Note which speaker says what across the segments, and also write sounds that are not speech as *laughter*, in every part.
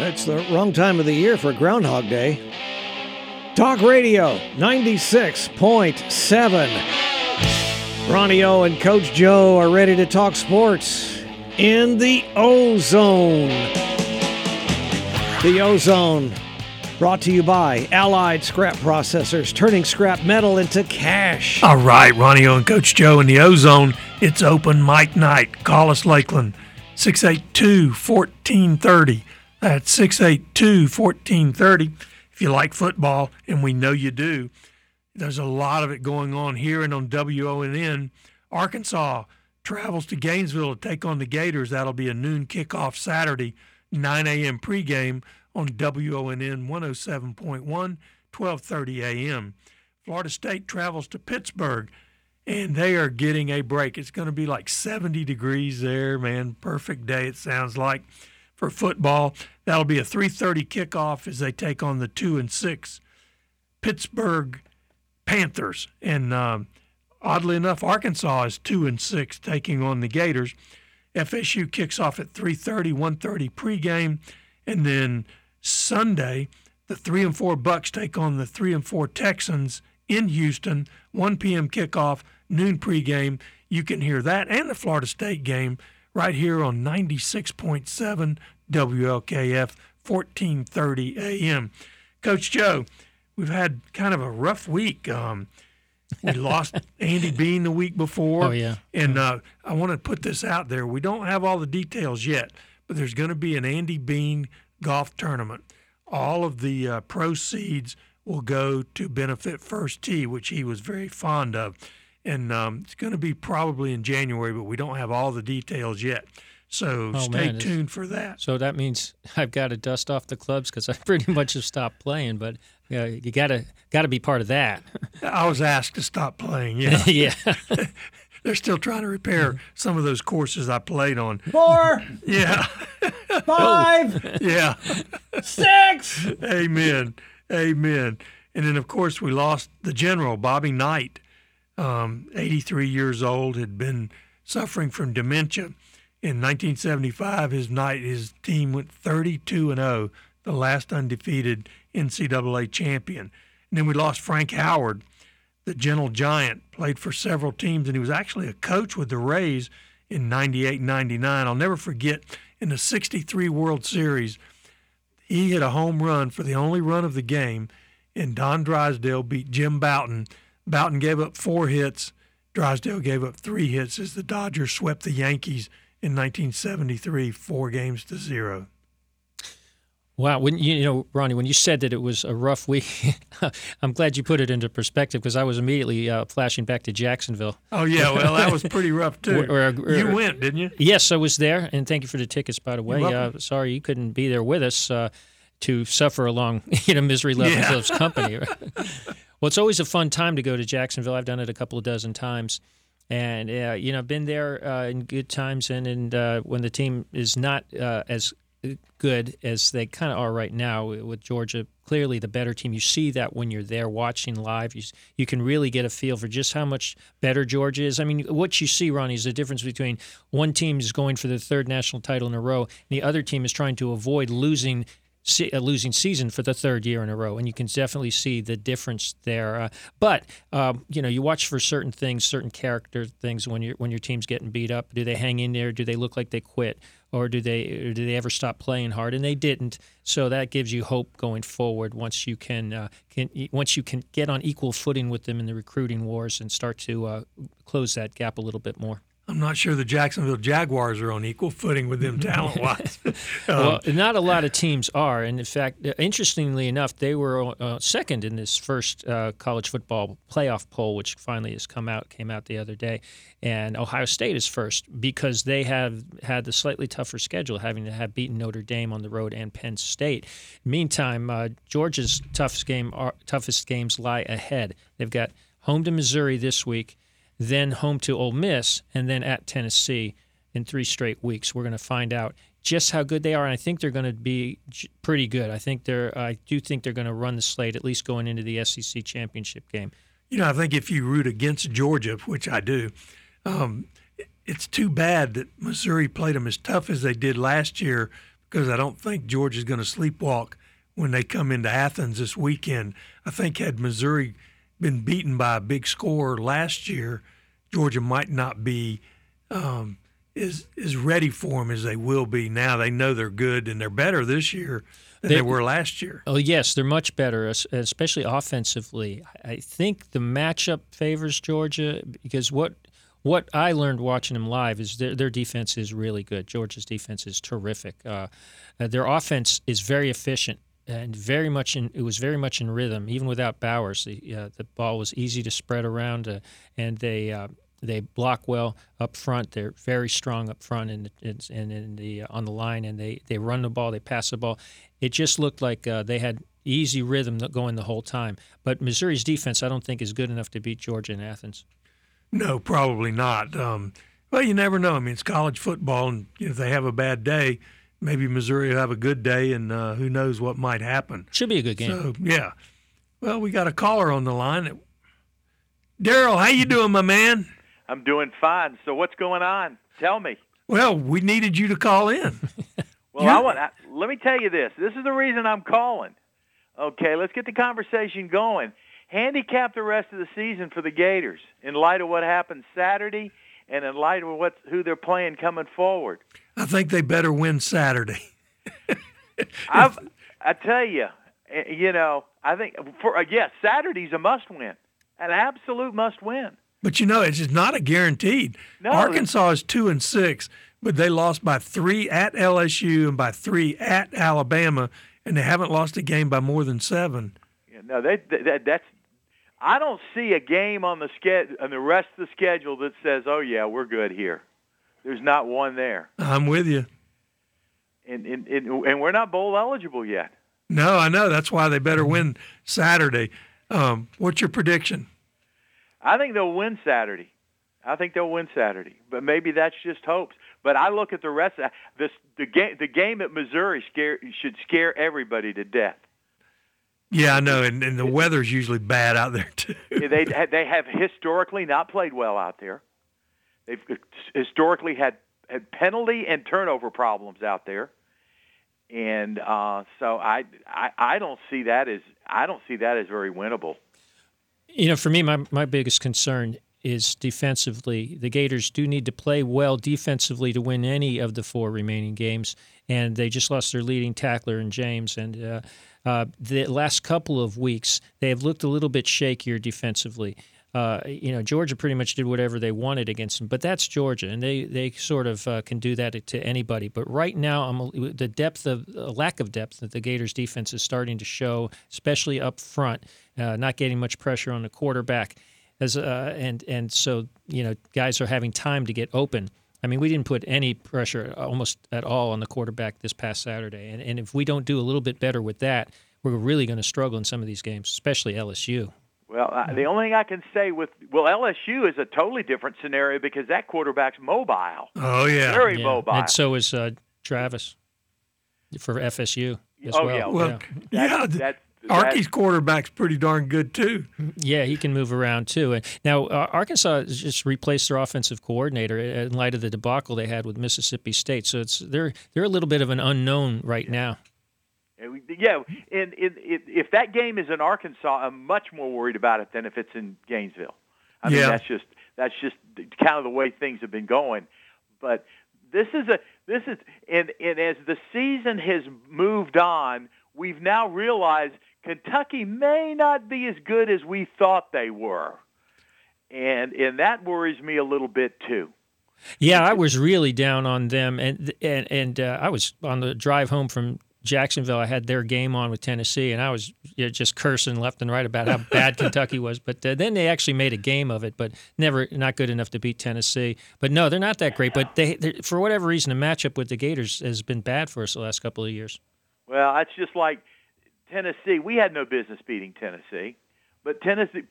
Speaker 1: It's the wrong time of the year for Groundhog Day. Talk Radio 96.7. Ronnie O and Coach Joe are ready to talk sports in the O-Zone. The O-Zone brought to you by Allied Scrap Processors, turning scrap metal into cash.
Speaker 2: All right, Ronnie O and Coach Joe in the O-Zone. It's open mic night. Call us Lakeland 682 1430. That's 682 1430. If you like football, and we know you do, there's a lot of it going on here and on WONN. Arkansas travels to Gainesville to take on the Gators. That'll be a noon kickoff Saturday, 9 a.m. pregame on WONN 107.1, 1230 a.m. Florida State travels to Pittsburgh and they are getting a break. It's going to be like 70 degrees there, man. Perfect day it sounds like for football. That'll be a 3:30 kickoff as they take on the 2 and 6 Pittsburgh Panthers. And um, oddly enough, Arkansas is 2 and 6 taking on the Gators. FSU kicks off at 3:30, 1:30 pregame, and then Sunday the 3 and 4 Bucks take on the 3 and 4 Texans in Houston, 1 p.m. kickoff noon pregame. You can hear that and the Florida State game right here on 96.7 WLKF, 1430 a.m. Coach Joe, we've had kind of a rough week. Um, we *laughs* lost Andy Bean the week before.
Speaker 3: Oh, yeah.
Speaker 2: And uh, I want to put this out there. We don't have all the details yet, but there's going to be an Andy Bean golf tournament. All of the uh, proceeds will go to benefit First Tee, which he was very fond of and um, it's going to be probably in January, but we don't have all the details yet. So
Speaker 3: Oh,
Speaker 2: stay
Speaker 3: man,
Speaker 2: tuned for that.
Speaker 3: So that means *laughs* I've got to dust off the clubs because I *laughs* pretty much have stopped playing. But uh, you gotta gotta be part of that. *laughs*
Speaker 2: I was asked to stop playing. Yeah,
Speaker 3: yeah.
Speaker 2: they're still trying to repair some of those courses I played on.
Speaker 1: Four,
Speaker 2: Yeah,
Speaker 1: five,
Speaker 2: yeah.
Speaker 1: six.
Speaker 2: Amen, amen. And then of course we lost the general Bobby Knight, um, 83 years old, had been suffering from dementia. In 1975, his night his team went 32 and 0, the last undefeated NCAA champion. And then we lost Frank Howard, the gentle giant, played for several teams, and he was actually a coach with the Rays in 98 99. I'll never forget in the 63 World Series, he hit a home run for the only run of the game, and Don Drysdale beat Jim Bouton. Bouton gave up four hits. Drysdale gave up three hits as the Dodgers swept the Yankees in 1973, four games to zero.
Speaker 3: Wow, when you, you know, Ronnie, when you said that it was a rough week, *laughs* I'm glad you put it into perspective because I was immediately uh, flashing back to Jacksonville.
Speaker 2: Oh yeah, well that was pretty rough *laughs* too.
Speaker 3: Or- or-
Speaker 2: you went, didn't you?
Speaker 3: Yes, I was there, and thank you for the tickets, by the way. Uh, sorry you couldn't be there with us uh, to suffer along, *laughs* you know, misery loving
Speaker 2: Yeah.
Speaker 3: Company. *laughs* well, it's always a fun time to go to Jacksonville. I've done it a couple of dozen times, and uh, you know, I've been there uh, in good times and and uh, when the team is not uh, as good as they kind of are right now with Georgia. Clearly, the better team. You see that when you're there watching live. You you can really get a feel for just how much better Georgia is. I mean, what you see, Ronnie, is the difference between one team is going for the third national title in a row, and the other team is trying to avoid losing. Se- A losing season for the third year in a row, and you can definitely see the difference there. Uh, but um, you know, you watch for certain things, certain character things when your when your team's getting beat up. Do they hang in there? Do they look like they quit? or do they or do they ever stop playing hard? And they didn't. So that gives you hope going forward. Once you can, uh, can once you can get on equal footing with them in the recruiting wars and start to uh, close that gap a little bit more.
Speaker 2: I'm not sure the Jacksonville Jaguars are on equal footing with them *laughs* talent wise. *laughs*
Speaker 3: well, not a lot of teams are, and in fact, uh, interestingly enough, they were uh, second in this first uh, college football playoff poll, which finally has come out, came out the other day, and Ohio State is first because they have had the slightly tougher schedule, having to have beaten Notre Dame on the road and Penn State. Meantime, uh, Georgia's toughest game, are, toughest games lie ahead. They've got home to Missouri this week, then home to Ole Miss, and then at Tennessee in three straight weeks. We're going to find out just how good they are, and I think they're going to be pretty good. I think they're. I do think they're going to run the slate at least going into the SEC championship game.
Speaker 2: You know, I think if you root against Georgia, which I do, um, it's too bad that Missouri played them as tough as they did last year because I don't think Georgia's going to sleepwalk when they come into Athens this weekend. I think had Missouri been beaten by a big score last year, Georgia might not be um, as as ready for them as they will be now. They know they're good and they're better this year than they, they were last year.
Speaker 3: Oh yes, they're much better, especially offensively. I think the matchup favors Georgia because what what I learned watching them live is their, their defense is really good. Georgia's defense is terrific. Uh, uh, their offense is very efficient and very much in it was very much in rhythm even without Bowers. The uh, the ball was easy to spread around, uh, and they uh, they block well up front. They're very strong up front and and, in the uh, on the line, and they they run the ball, they pass the ball. It just looked like they had easy rhythm going the whole time. But Missouri's defense, I don't think, is good enough to beat Georgia in Athens.
Speaker 2: No, probably not. Um, well, you never know. I mean, it's college football, and if they have a bad day, maybe Missouri will have a good day, and uh, who knows what might happen.
Speaker 3: Should be a good game.
Speaker 2: So, yeah. Well, we got a caller on the line. Daryl, how you doing, my man?
Speaker 4: I'm doing fine. So what's going on? Tell me.
Speaker 2: Well, we needed you to call in. *laughs*
Speaker 4: well, I want. Let me tell you this. This is the reason I'm calling. Okay, let's get the conversation going handicap the rest of the season for the Gators in light of what happened Saturday and in light of what who they're playing coming forward.
Speaker 2: I think they better win Saturday. *laughs*
Speaker 4: i I tell you, eh, you know, I think for uh, yes, Saturday's a must-win, an absolute must-win.
Speaker 2: But you know, it's just not a guaranteed. No, Arkansas is two and six, but they lost by three at LSU and by three at Alabama, and they haven't lost a game by more than seven.
Speaker 4: Yeah, no, they, that, that's I don't see a game on the schedule on the rest of the schedule that says, "Oh yeah, we're good here." There's not one there.
Speaker 2: I'm with you.
Speaker 4: And and and, and we're not bowl eligible yet.
Speaker 2: No, I know. That's why they better win Saturday. Um, what's your prediction?
Speaker 4: I think they'll win Saturday. I think they'll win Saturday, but maybe that's just hopes. But I look at the rest of this. The game, the game at Missouri scare, should scare everybody to death.
Speaker 2: Yeah, I know, and, and the weather's usually bad out there too.
Speaker 4: they they have historically not played well out there. They've historically had, had penalty and turnover problems out there, and uh, so I, I I don't see that as I don't see that as very winnable.
Speaker 3: You know, for me, my my biggest concern is defensively. The Gators do need to play well defensively to win any of the four remaining games, and they just lost their leading tackler in James, and. Uh, uh, the last couple of weeks, they have looked a little bit shakier defensively. Uh, you know, Georgia pretty much did whatever they wanted against them, but that's Georgia, and they they sort of uh, can do that to anybody. But right now, I'm, the depth of uh, lack of depth that the Gators defense is starting to show, especially up front, uh, not getting much pressure on the quarterback, as uh, and and so you know guys are having time to get open. I mean, we didn't put any pressure almost at all on the quarterback this past Saturday. And, and if we don't do a little bit better with that, we're really going to struggle in some of these games, especially LSU.
Speaker 4: Well, uh, the only thing I can say with well, LSU is a totally different scenario because that quarterback's mobile.
Speaker 2: Oh yeah,
Speaker 4: very
Speaker 3: yeah.
Speaker 4: mobile.
Speaker 3: And so is uh, Travis for FSU as
Speaker 4: oh,
Speaker 3: well.
Speaker 4: Yeah,
Speaker 2: well, yeah. yeah Arky's quarterback's pretty darn good too.
Speaker 3: Yeah, he can move around too. And now uh, Arkansas just replaced their offensive coordinator in light of the debacle they had with Mississippi State. So it's they're they're a little bit of an unknown right now.
Speaker 4: Yeah, and, if that game is in Arkansas, I'm much more worried about it than if it's in Gainesville. I mean, that's just that's just kind of the way things have been going. But this is a this is and and as the season has moved on, we've now realized Kentucky may not be as good as we thought they were. And and that worries me a little bit too.
Speaker 3: Yeah, I was really down on them, and and and uh, I was on the drive home from Jacksonville. I had their game on with Tennessee, and I was you know, just cursing left and right about how bad *laughs* Kentucky was. But uh, then they actually made a game of it, but never not good enough to beat Tennessee. But no, they're not that great. But they, for whatever reason, the matchup with the Gators has been bad for us the last couple of years.
Speaker 4: Well, that's just like Tennessee, we had no business beating Tennessee. But Tennessee,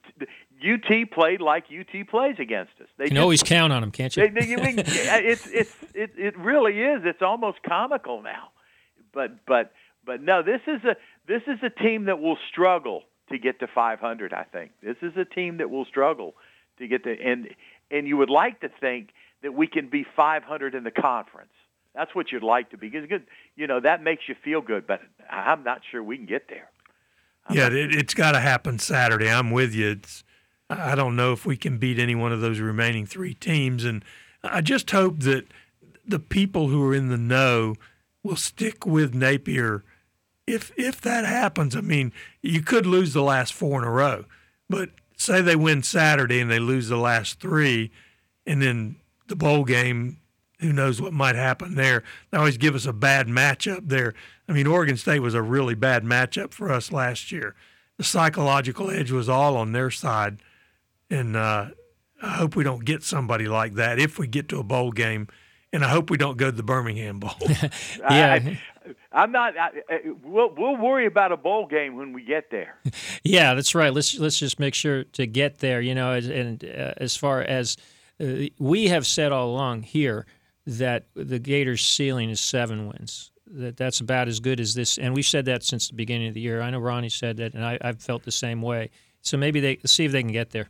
Speaker 4: UT played like UT plays against us.
Speaker 3: They you can just, always count on them, can't you?
Speaker 4: They, they, *laughs* it's it's it, it really is. It's almost comical now. But but but no, this is a this is a team that will struggle to get to 500. I think this is a team that will struggle to get to and and you would like to think that we can be 500 in the conference. That's what you'd like to be. Because good, you know, that makes you feel good. But I'm not sure we can get there.
Speaker 2: I'm yeah, it, has got to happen Saturday. I'm with you. It's, I don't know if we can beat any one of those remaining three teams, and I just hope that the people who are in the know will stick with Napier. If if that happens, I mean, you could lose the last four in a row, but say they win Saturday and they lose the last three, and then the bowl game, who knows what might happen there? They always give us a bad matchup there. I mean, Oregon State was a really bad matchup for us last year. The psychological edge was all on their side, and uh, I hope we don't get somebody like that if we get to a bowl game, and I hope we don't go to the Birmingham Bowl. *laughs*
Speaker 3: yeah.
Speaker 4: I, am not. I, we'll we'll worry about a bowl game when we get there. *laughs*
Speaker 3: yeah, that's right. Let's let's just make sure to get there. You know, as, and uh, as far as uh, we have said all along here that the Gators' ceiling is seven wins. That that's about as good as this, and we've said that since the beginning of the year. I know Ronnie said that, and I, I've felt the same way. So maybe they see if they can get there.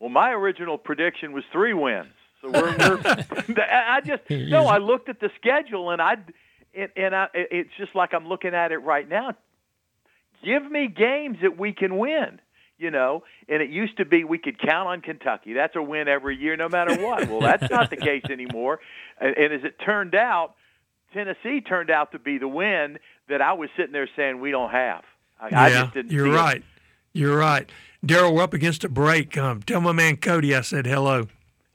Speaker 4: Well, my original prediction was three wins. So we're, we're *laughs* I just no. I looked at the schedule and I, and, and I, it's just like I'm looking at it right now. Give me games that we can win you know, and it used to be we could count on Kentucky. That's a win every year, no matter what. Well, that's not the case *laughs* anymore. And, and as it turned out, Tennessee turned out to be the win that I was sitting there saying we don't have. I,
Speaker 2: yeah,
Speaker 4: I just didn't.
Speaker 2: You're right. It. You're right. Daryl, we're up against a break. Um, tell my man Cody I said hello.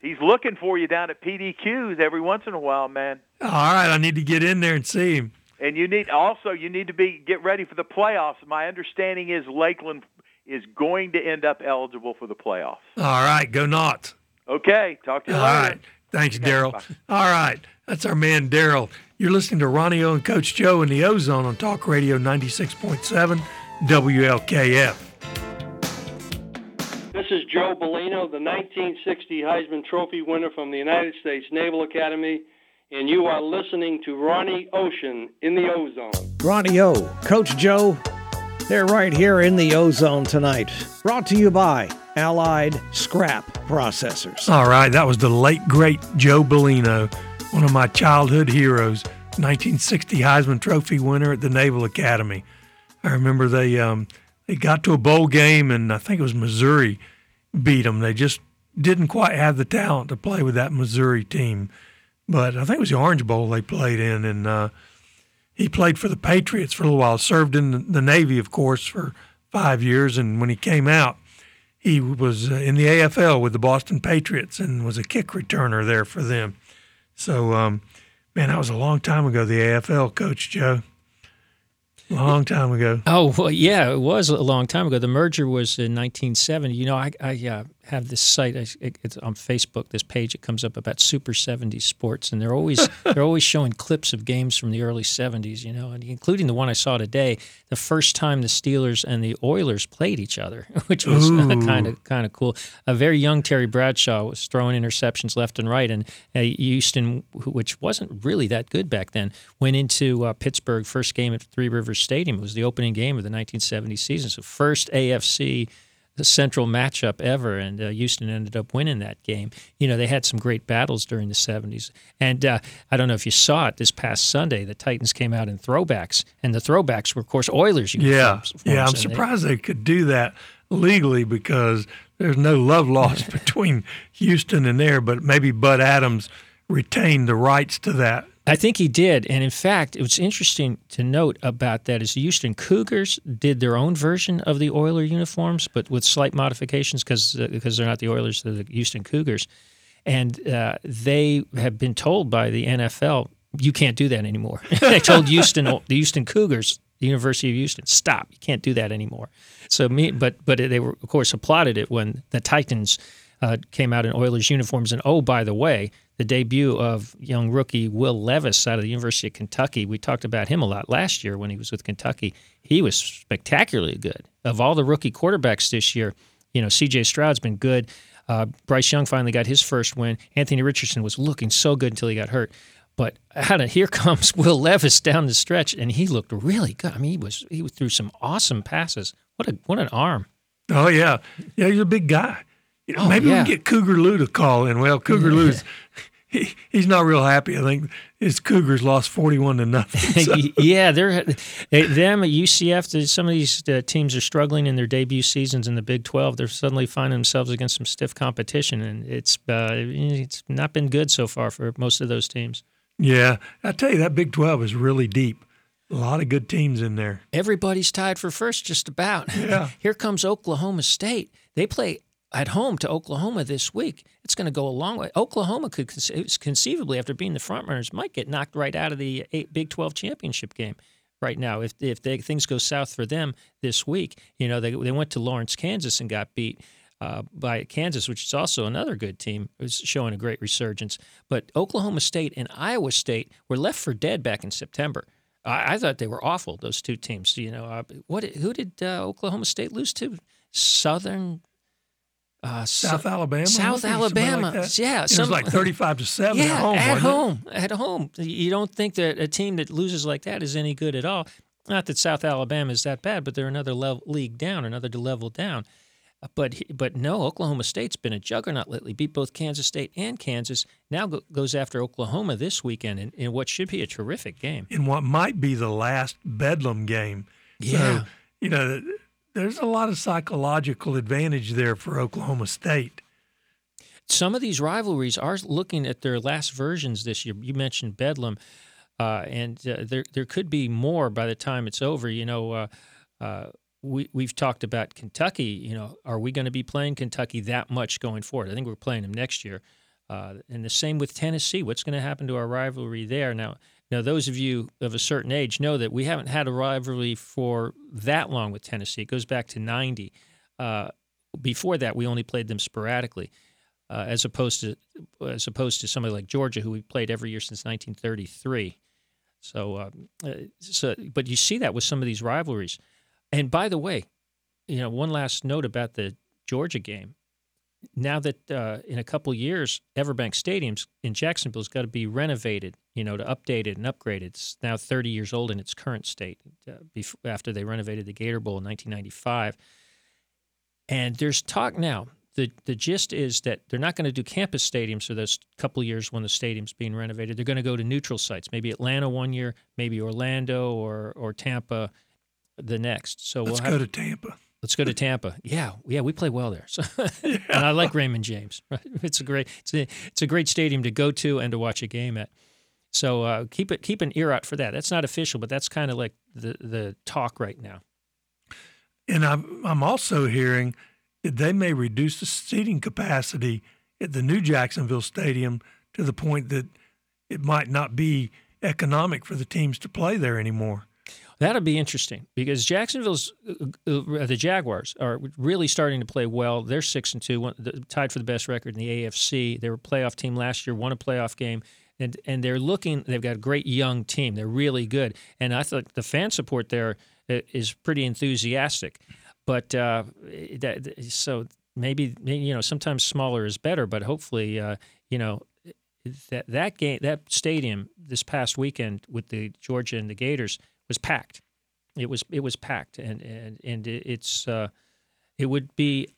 Speaker 4: He's looking for you down at PDQs every once in a while, man.
Speaker 2: All right, I need to get in there and see him.
Speaker 4: And you need also you need to be get ready for the playoffs. My understanding is Lakeland is going to end up eligible for the playoffs.
Speaker 2: All right, go not.
Speaker 4: Okay, talk to you
Speaker 2: All
Speaker 4: later.
Speaker 2: All right, thanks, okay, Daryl. All right, that's our man Daryl. You're listening to Ronnie O and Coach Joe in the O-Zone on Talk Radio 96.7 WLKF.
Speaker 5: This is Joe Bellino, the 1960 Heisman Trophy winner from the United States Naval Academy, and you are listening to Ronnie Ocean in the O-Zone.
Speaker 1: Ronnie O, Coach Joe, they're right here in the O-Zone tonight. Brought to you by Allied Scrap Processors.
Speaker 2: All right, that was the late, great Joe Bellino, one of my childhood heroes, 1960 Heisman Trophy winner at the Naval Academy. I remember they um, they got to a bowl game, and I think it was Missouri beat them. They just didn't quite have the talent to play with that Missouri team. But I think it was the Orange Bowl they played in, and uh, he played for the Patriots for a little while, served in the Navy, of course, for five years. And when he came out, he was uh, in the AFL with the Boston Patriots and was a kick returner there for them. So, um, man, that was a long time ago, the AFL, Coach Joe. A long time ago.
Speaker 3: Oh well, yeah, it was a long time ago. The merger was in 1970. You know, I, I uh, have this site. it's on Facebook. This page it comes up about Super 70s sports, and they're always *laughs* they're always showing clips of games from the early 70s. You know, and including the one I saw today, the first time the Steelers and the Oilers played each other, *laughs* which was kind of kind of cool. A very young Terry Bradshaw was throwing interceptions left and right, and uh, Houston, which wasn't really that good back then, went into uh, Pittsburgh first game at Three Rivers Stadium. It was the opening game of the 1970 season. So first AFC the central matchup ever, and uh, Houston ended up winning that game. You know, they had some great battles during the 70s. And uh, I don't know if you saw it this past Sunday, the Titans came out in throwbacks, and the throwbacks were, of course, Oilers.
Speaker 2: Yeah, yeah I'm surprised they, they could do that legally because there's no love lost *laughs* between Houston and there, but maybe Bud Adams retained the rights to that
Speaker 3: I think he did, and in fact, it was interesting to note about that is the Houston Cougars did their own version of the Oiler uniforms, but with slight modifications because uh, because they're not the Oilers, they're the Houston Cougars, and uh, they have been told by the NFL you can't do that anymore. *laughs* they told Houston the Houston Cougars, the University of Houston, stop, you can't do that anymore. So me, but but they were of course applauded it when the Titans. Uh, came out in Oilers uniforms, and oh, by the way, the debut of young rookie Will Levis out of the University of Kentucky. We talked about him a lot last year when he was with Kentucky. He was spectacularly good. Of all the rookie quarterbacks this year, you know, CJ Stroud's been good. Uh, Bryce Young finally got his first win. Anthony Richardson was looking so good until he got hurt. But out of here *laughs* comes Will Levis down the stretch, and he looked really good. I mean, he was he threw some awesome passes. What a what an arm!
Speaker 2: Oh yeah, yeah, he's a big guy. You know, oh, maybe yeah. we can get Cougar Lou to call in. Well, Cougar yeah. Lou's he, he's not real happy. I think his Cougars lost forty-one to nothing. *laughs* So.
Speaker 3: yeah, they're them at UCF. Some of these uh, teams are struggling in their debut seasons in the Big Twelve. They're suddenly finding themselves against some stiff competition, and it's uh, it's not been good so far for most of those teams.
Speaker 2: Yeah, I tell you that Big Twelve is really deep. A lot of good teams in there.
Speaker 3: Everybody's tied for first, just about.
Speaker 2: Yeah. *laughs*
Speaker 3: Here comes Oklahoma State. They play at home to Oklahoma this week. It's going to go a long way. Oklahoma could conceivably, after being the front runners, might get knocked right out of the Big 12 championship game right now if if they, things go south for them this week. You know, they they went to Lawrence, Kansas, and got beat. Uh, by Kansas, which is also another good team, is showing a great resurgence. But Oklahoma State and Iowa State were left for dead back in September. I, I thought they were awful. Those two teams. You know, uh, what who did uh, Oklahoma State lose to? Southern
Speaker 2: uh, South Alabama.
Speaker 3: South Alabama.
Speaker 2: Like
Speaker 3: yeah,
Speaker 2: some, it was like thirty-five to seven
Speaker 3: yeah,
Speaker 2: at home.
Speaker 3: At home,
Speaker 2: it?
Speaker 3: at home. You don't think that a team that loses like that is any good at all? Not that South Alabama is that bad, but they're another level, league down, another level down. Uh, but but no, Oklahoma State's been a juggernaut lately. Beat both Kansas State and Kansas. Now go, goes after Oklahoma this weekend in, in what should be a terrific game.
Speaker 2: In what might be the last Bedlam game.
Speaker 3: Yeah.
Speaker 2: So, you know there's a lot of psychological advantage there for Oklahoma State.
Speaker 3: Some of these rivalries are looking at their last versions this year. You mentioned Bedlam, uh, and uh, there there could be more by the time it's over. You know, uh, uh we we've talked about Kentucky. You know, are we going to be playing Kentucky that much going forward? I think we're playing them next year. Uh, and the same with Tennessee. What's going to happen to our rivalry there? Now, now, those of you of a certain age know that we haven't had a rivalry for that long with Tennessee. It goes back to 90. Uh, before that, we only played them sporadically, uh, as opposed to as opposed to somebody like Georgia, who we played every year since 1933. So, uh, uh, so, but you see that with some of these rivalries. And by the way, you know, one last note about the Georgia game now that uh, in a couple years, Everbank Stadiums in Jacksonville has got to be renovated, you know, to update it and upgrade it. It's now 30 years old in its current state uh, before, after they renovated the Gator Bowl in 1995. And there's talk now. The, the gist is that they're not going to do campus stadiums for those couple years when the stadium's being renovated. They're going to go to neutral sites, maybe Atlanta one year, maybe Orlando or, or Tampa the next. So
Speaker 2: let's
Speaker 3: we'll
Speaker 2: go to Tampa.
Speaker 3: Let's go to Tampa. Yeah, yeah, we play well there. *laughs* So, and I like Raymond James. *laughs* It's a great, it's a, it's a great stadium to go to and to watch a game at. So uh, keep it, keep an ear out for that. That's not official, but that's kind of like the the talk right now.
Speaker 2: And I'm I'm also hearing that they may reduce the seating capacity at the new Jacksonville Stadium to the point that it might not be economic for the teams to play there anymore.
Speaker 3: That'll be interesting because Jacksonville's uh, uh, the Jaguars are really starting to play well. They're six and two, tied for the best record in the AFC. They were a playoff team last year, won a playoff game, and and they're looking. They've got a great young team. They're really good, and I thought the fan support there uh, pretty enthusiastic. But uh, that, so maybe you know sometimes smaller is better, but hopefully uh, you know that that game that stadium this past weekend with the Georgia and the Gators was packed. It was it was packed, and and and it's uh, it would be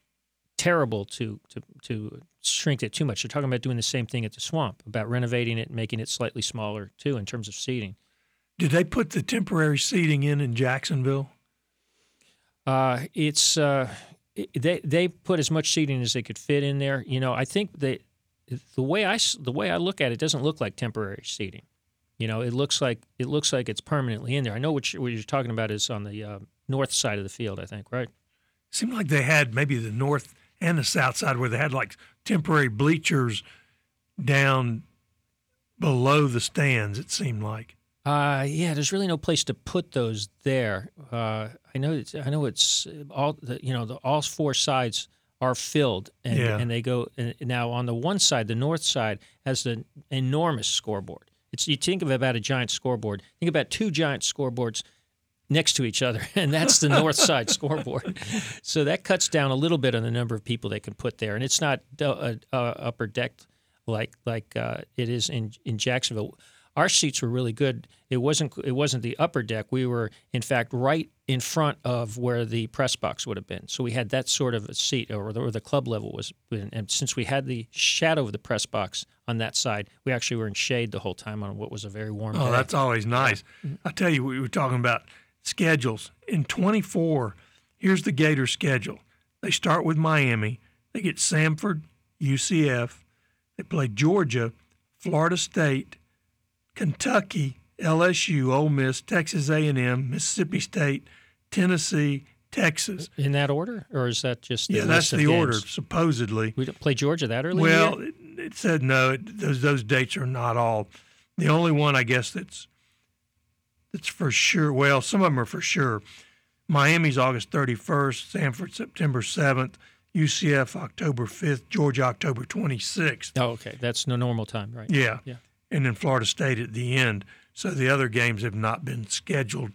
Speaker 3: terrible to to to shrink it too much. They're talking about doing the same thing at the swamp, about renovating it and making it slightly smaller too in terms of seating.
Speaker 2: Did they put the temporary seating in in Jacksonville?
Speaker 3: Uh, it's uh, they they put as much seating as they could fit in there. You know, I think they the way I the way I look at it doesn't look like temporary seating. You know, it looks like it looks like it's permanently in there. I know what you're, what you're talking about is on the uh, north side of the field. I think, right?
Speaker 2: Seemed like they had maybe the north and the south side where they had like temporary bleachers down below the stands. It seemed like.
Speaker 3: Uh, yeah, there's really no place to put those there. Uh, I know. It's, I know it's all. The, you know, the, all four sides are filled, and,
Speaker 2: yeah.
Speaker 3: and they go. And now on the one side, the north side has an enormous scoreboard it's you think of about a giant scoreboard. Think about two giant scoreboards next to each other, *laughs* and that's the north side scoreboard. *laughs* So that cuts down a little bit on the number of people they can put there, and it's not uh, uh, upper deck like like uh, it is in in Jacksonville. our seats were really good. It wasn't it wasn't the upper deck. We were in fact right in front of where the press box would have been. So we had that sort of a seat, or the, or the club level was. And since we had the shadow of the press box on that side, we actually were in shade the whole time on what was a very warm.
Speaker 2: Oh,
Speaker 3: day.
Speaker 2: that's always nice. I tell you, we were talking about schedules in 24. Here's the Gator schedule. They start with Miami. They get Samford, UCF. They play Georgia, Florida State, Kentucky, LSU, Ole Miss, Texas A&M, Mississippi State, Tennessee, Texas.
Speaker 3: In that order, or is that just
Speaker 2: yeah? That's the order supposedly.
Speaker 3: We don't play Georgia that early.
Speaker 2: Well, it, it, said no. It, those those dates are not all. The only one I guess that's that's for sure. Well, some of them are for sure. Miami's August 31st, Samford September 7th, UCF October 5th, Georgia October 26th.
Speaker 3: Oh, okay. That's no normal time, right?
Speaker 2: Yeah.
Speaker 3: Yeah.
Speaker 2: And then Florida State at the end. So the other games have not been scheduled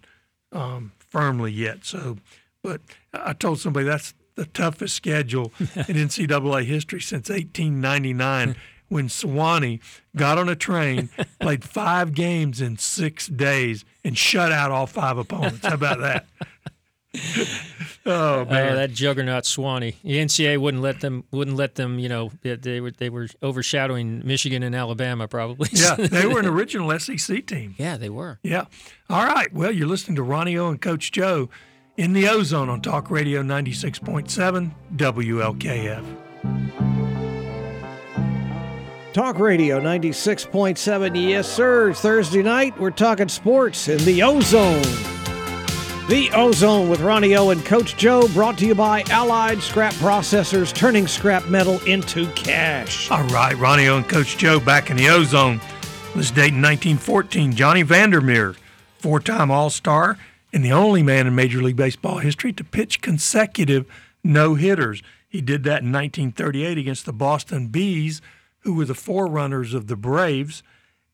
Speaker 2: um, firmly yet. So, but I told somebody that's the toughest schedule *laughs* in NCAA history since 1899 *laughs* when Sewanee got on a train, played five games in six days, and shut out all five opponents. How about that? *laughs* Oh, oh man,
Speaker 3: oh, that juggernaut Sewanee. The NCAA wouldn't let them. Wouldn't let them. You know, they were they were overshadowing Michigan and Alabama probably.
Speaker 2: Yeah, *laughs* they were an original SEC team.
Speaker 3: Yeah, they were.
Speaker 2: Yeah. All right. Well, you're listening to Ronnie O and Coach Joe in the O-Zone on Talk Radio 96.7 WLKF.
Speaker 1: Talk Radio 96.7. Yes, sir. Thursday night. We're talking sports in the O-Zone. The O-Zone with Ronnie O and Coach Joe, brought to you by Allied Scrap Processors, turning scrap metal into cash.
Speaker 2: All right, Ronnie O and Coach Joe back in the O-Zone. This date in 1914, Johnny Vander Meer, four-time All-Star and the only man in Major League Baseball history to pitch consecutive no-hitters. He did that in 1938 against the Boston Bees, who were the forerunners of the Braves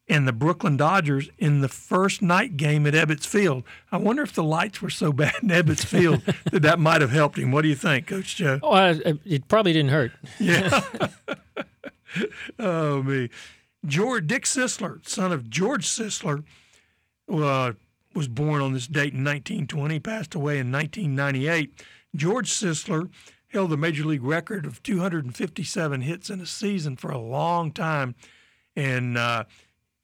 Speaker 2: and the Brooklyn Dodgers in the first night game at Ebbets Field. I wonder if the lights were so *laughs* bad in Ebbets Field that that might have helped him. What do you think, Coach Joe?
Speaker 3: Oh, uh, it probably didn't hurt.
Speaker 2: Yeah. *laughs* *laughs* oh me, George Dick Sisler, son of George Sisler, uh, was born on this date in 1920. Passed away in 1998. George Sisler held the major league record of 257 hits in a season for a long time, and uh,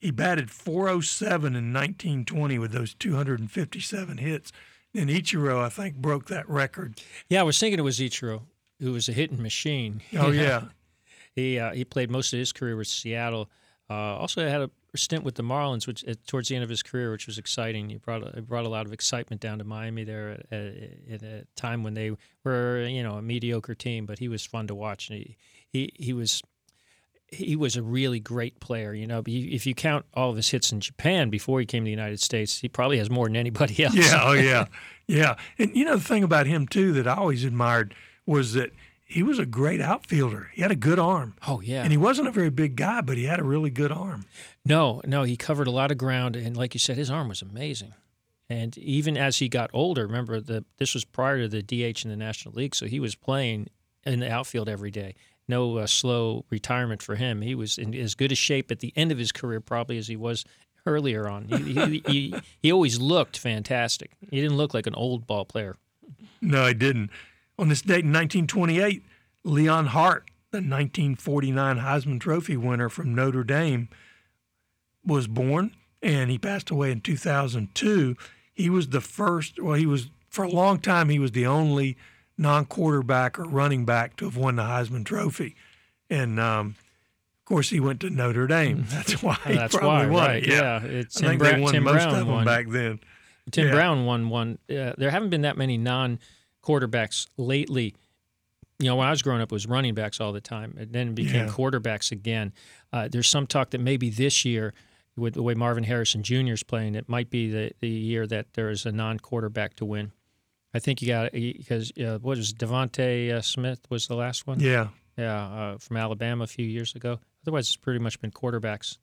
Speaker 2: he batted 407 in 1920 with those 257 hits. And Ichiro, I think, broke that record.
Speaker 3: Yeah, I was thinking it was Ichiro, who was a hitting machine.
Speaker 2: Oh yeah, *laughs*
Speaker 3: he uh, he played most of his career with Seattle. Uh, also had a stint with the Marlins, which uh, towards the end of his career, which was exciting. He brought a, brought a lot of excitement down to Miami there at, at, at, a time when they were you know a mediocre team, but he was fun to watch. And he he, he was he was a really great player. You know, if you count all of his hits in Japan before he came to the United States, he probably has more than anybody *laughs* else.
Speaker 2: Yeah, oh yeah, yeah. And you know the thing about him too that I always admired was that he was a great outfielder. He had a good arm.
Speaker 3: Oh yeah,
Speaker 2: and he wasn't a very big guy, but he had a really good arm.
Speaker 3: No, no, he covered a lot of ground, and like you said, his arm was amazing. And even as he got older, remember that this was prior to the DH in the National League, so he was playing in the outfield every day no uh, slow retirement for him. He was in as good a shape at the end of his career probably as he was earlier on. He, he, he, he, always looked fantastic. He didn't look like an old ball player.
Speaker 2: No, he didn't. On this date in 1928, Leon Hart, the 1949 Heisman Trophy winner from Notre Dame, was born, and he passed away in 2002. He was the first, well, he was, for a long time, he was the only – non-quarterback or running back to have won the Heisman Trophy, and um, of course he went to Notre Dame. That's why he *laughs*
Speaker 3: That's
Speaker 2: probably
Speaker 3: why,
Speaker 2: won.
Speaker 3: Right.
Speaker 2: Yeah,
Speaker 3: yeah.
Speaker 2: I think Bra- they won
Speaker 3: Tim
Speaker 2: most
Speaker 3: Brown
Speaker 2: of them
Speaker 3: won.
Speaker 2: back then.
Speaker 3: Tim
Speaker 2: Yeah.
Speaker 3: Brown won one. Uh, there haven't been that many non-quarterbacks lately. You know, when I was growing up, it was running backs all the time, and then it became
Speaker 2: Yeah.
Speaker 3: quarterbacks again. Uh, there's some talk that maybe this year, with the way Marvin Harrison Jr. is playing, it might be the, the year that there is a non-quarterback to win. I think you got it because uh, what was DeVonta uh, Smith was the last one.
Speaker 2: Yeah,
Speaker 3: Yeah, uh, from Alabama a few years ago. Otherwise, it's pretty much been quarterbacks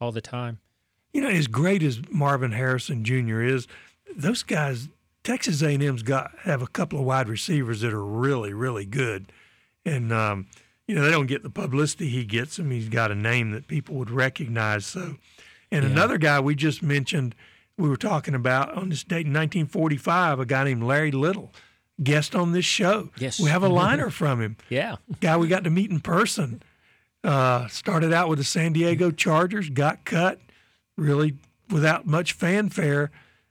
Speaker 3: all the time.
Speaker 2: you know, as great as Marvin Harrison Jr. is, those guys, Texas A&M's got have a couple of wide receivers that are really, really good, and um, you know they don't get the publicity he gets. I mean, he's got a name that people would recognize. So, And another guy we just mentioned, we were talking about on this date in 1945, a guy named Larry Little, guest on this show.
Speaker 3: Yes.
Speaker 2: We have a *laughs* liner from him.
Speaker 3: Yeah.
Speaker 2: Guy we got to meet in person. Uh, started out with the San Diego Chargers, got cut really without much fanfare.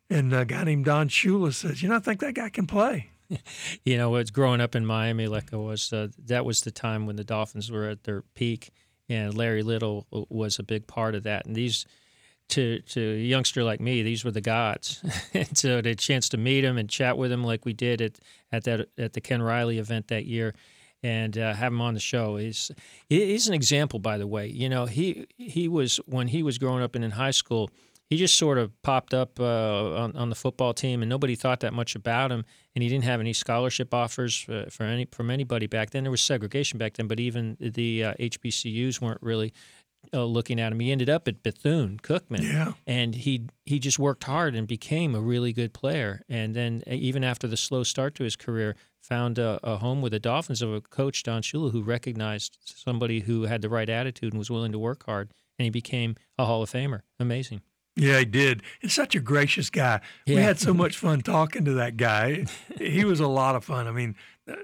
Speaker 2: And a guy named Don Shula says, You know, I think that guy can play. *laughs*
Speaker 3: You know, it's growing up in Miami like I was. Uh, that was the time when the Dolphins were at their peak, and Larry Little was a big part of that. And these, to to a youngster like me, these were the gods. *laughs* and so the chance to meet him and chat with him like we did at at that at the Ken Riley event that year, and uh, have him on the show. He's he's an example, by the way. You know, he he was when he was growing up and in high school he just sort of popped up uh, on, on the football team, and nobody thought that much about him. And he didn't have any scholarship offers for, for any from anybody back then. There was segregation back then, but even the uh, HBCUs weren't really uh, looking at him. He ended up at Bethune Cookman,
Speaker 2: Yeah.
Speaker 3: and he he just worked hard and became a really good player. And then uh, even after the slow start to his career, found a, a home with the Dolphins of a coach Don Shula who recognized somebody who had the right attitude and was willing to work hard, and he became a Hall of Famer. Amazing.
Speaker 2: Yeah, he did. He's such a gracious guy. We had so much fun *laughs* talking to that guy. he was a lot of fun. I mean,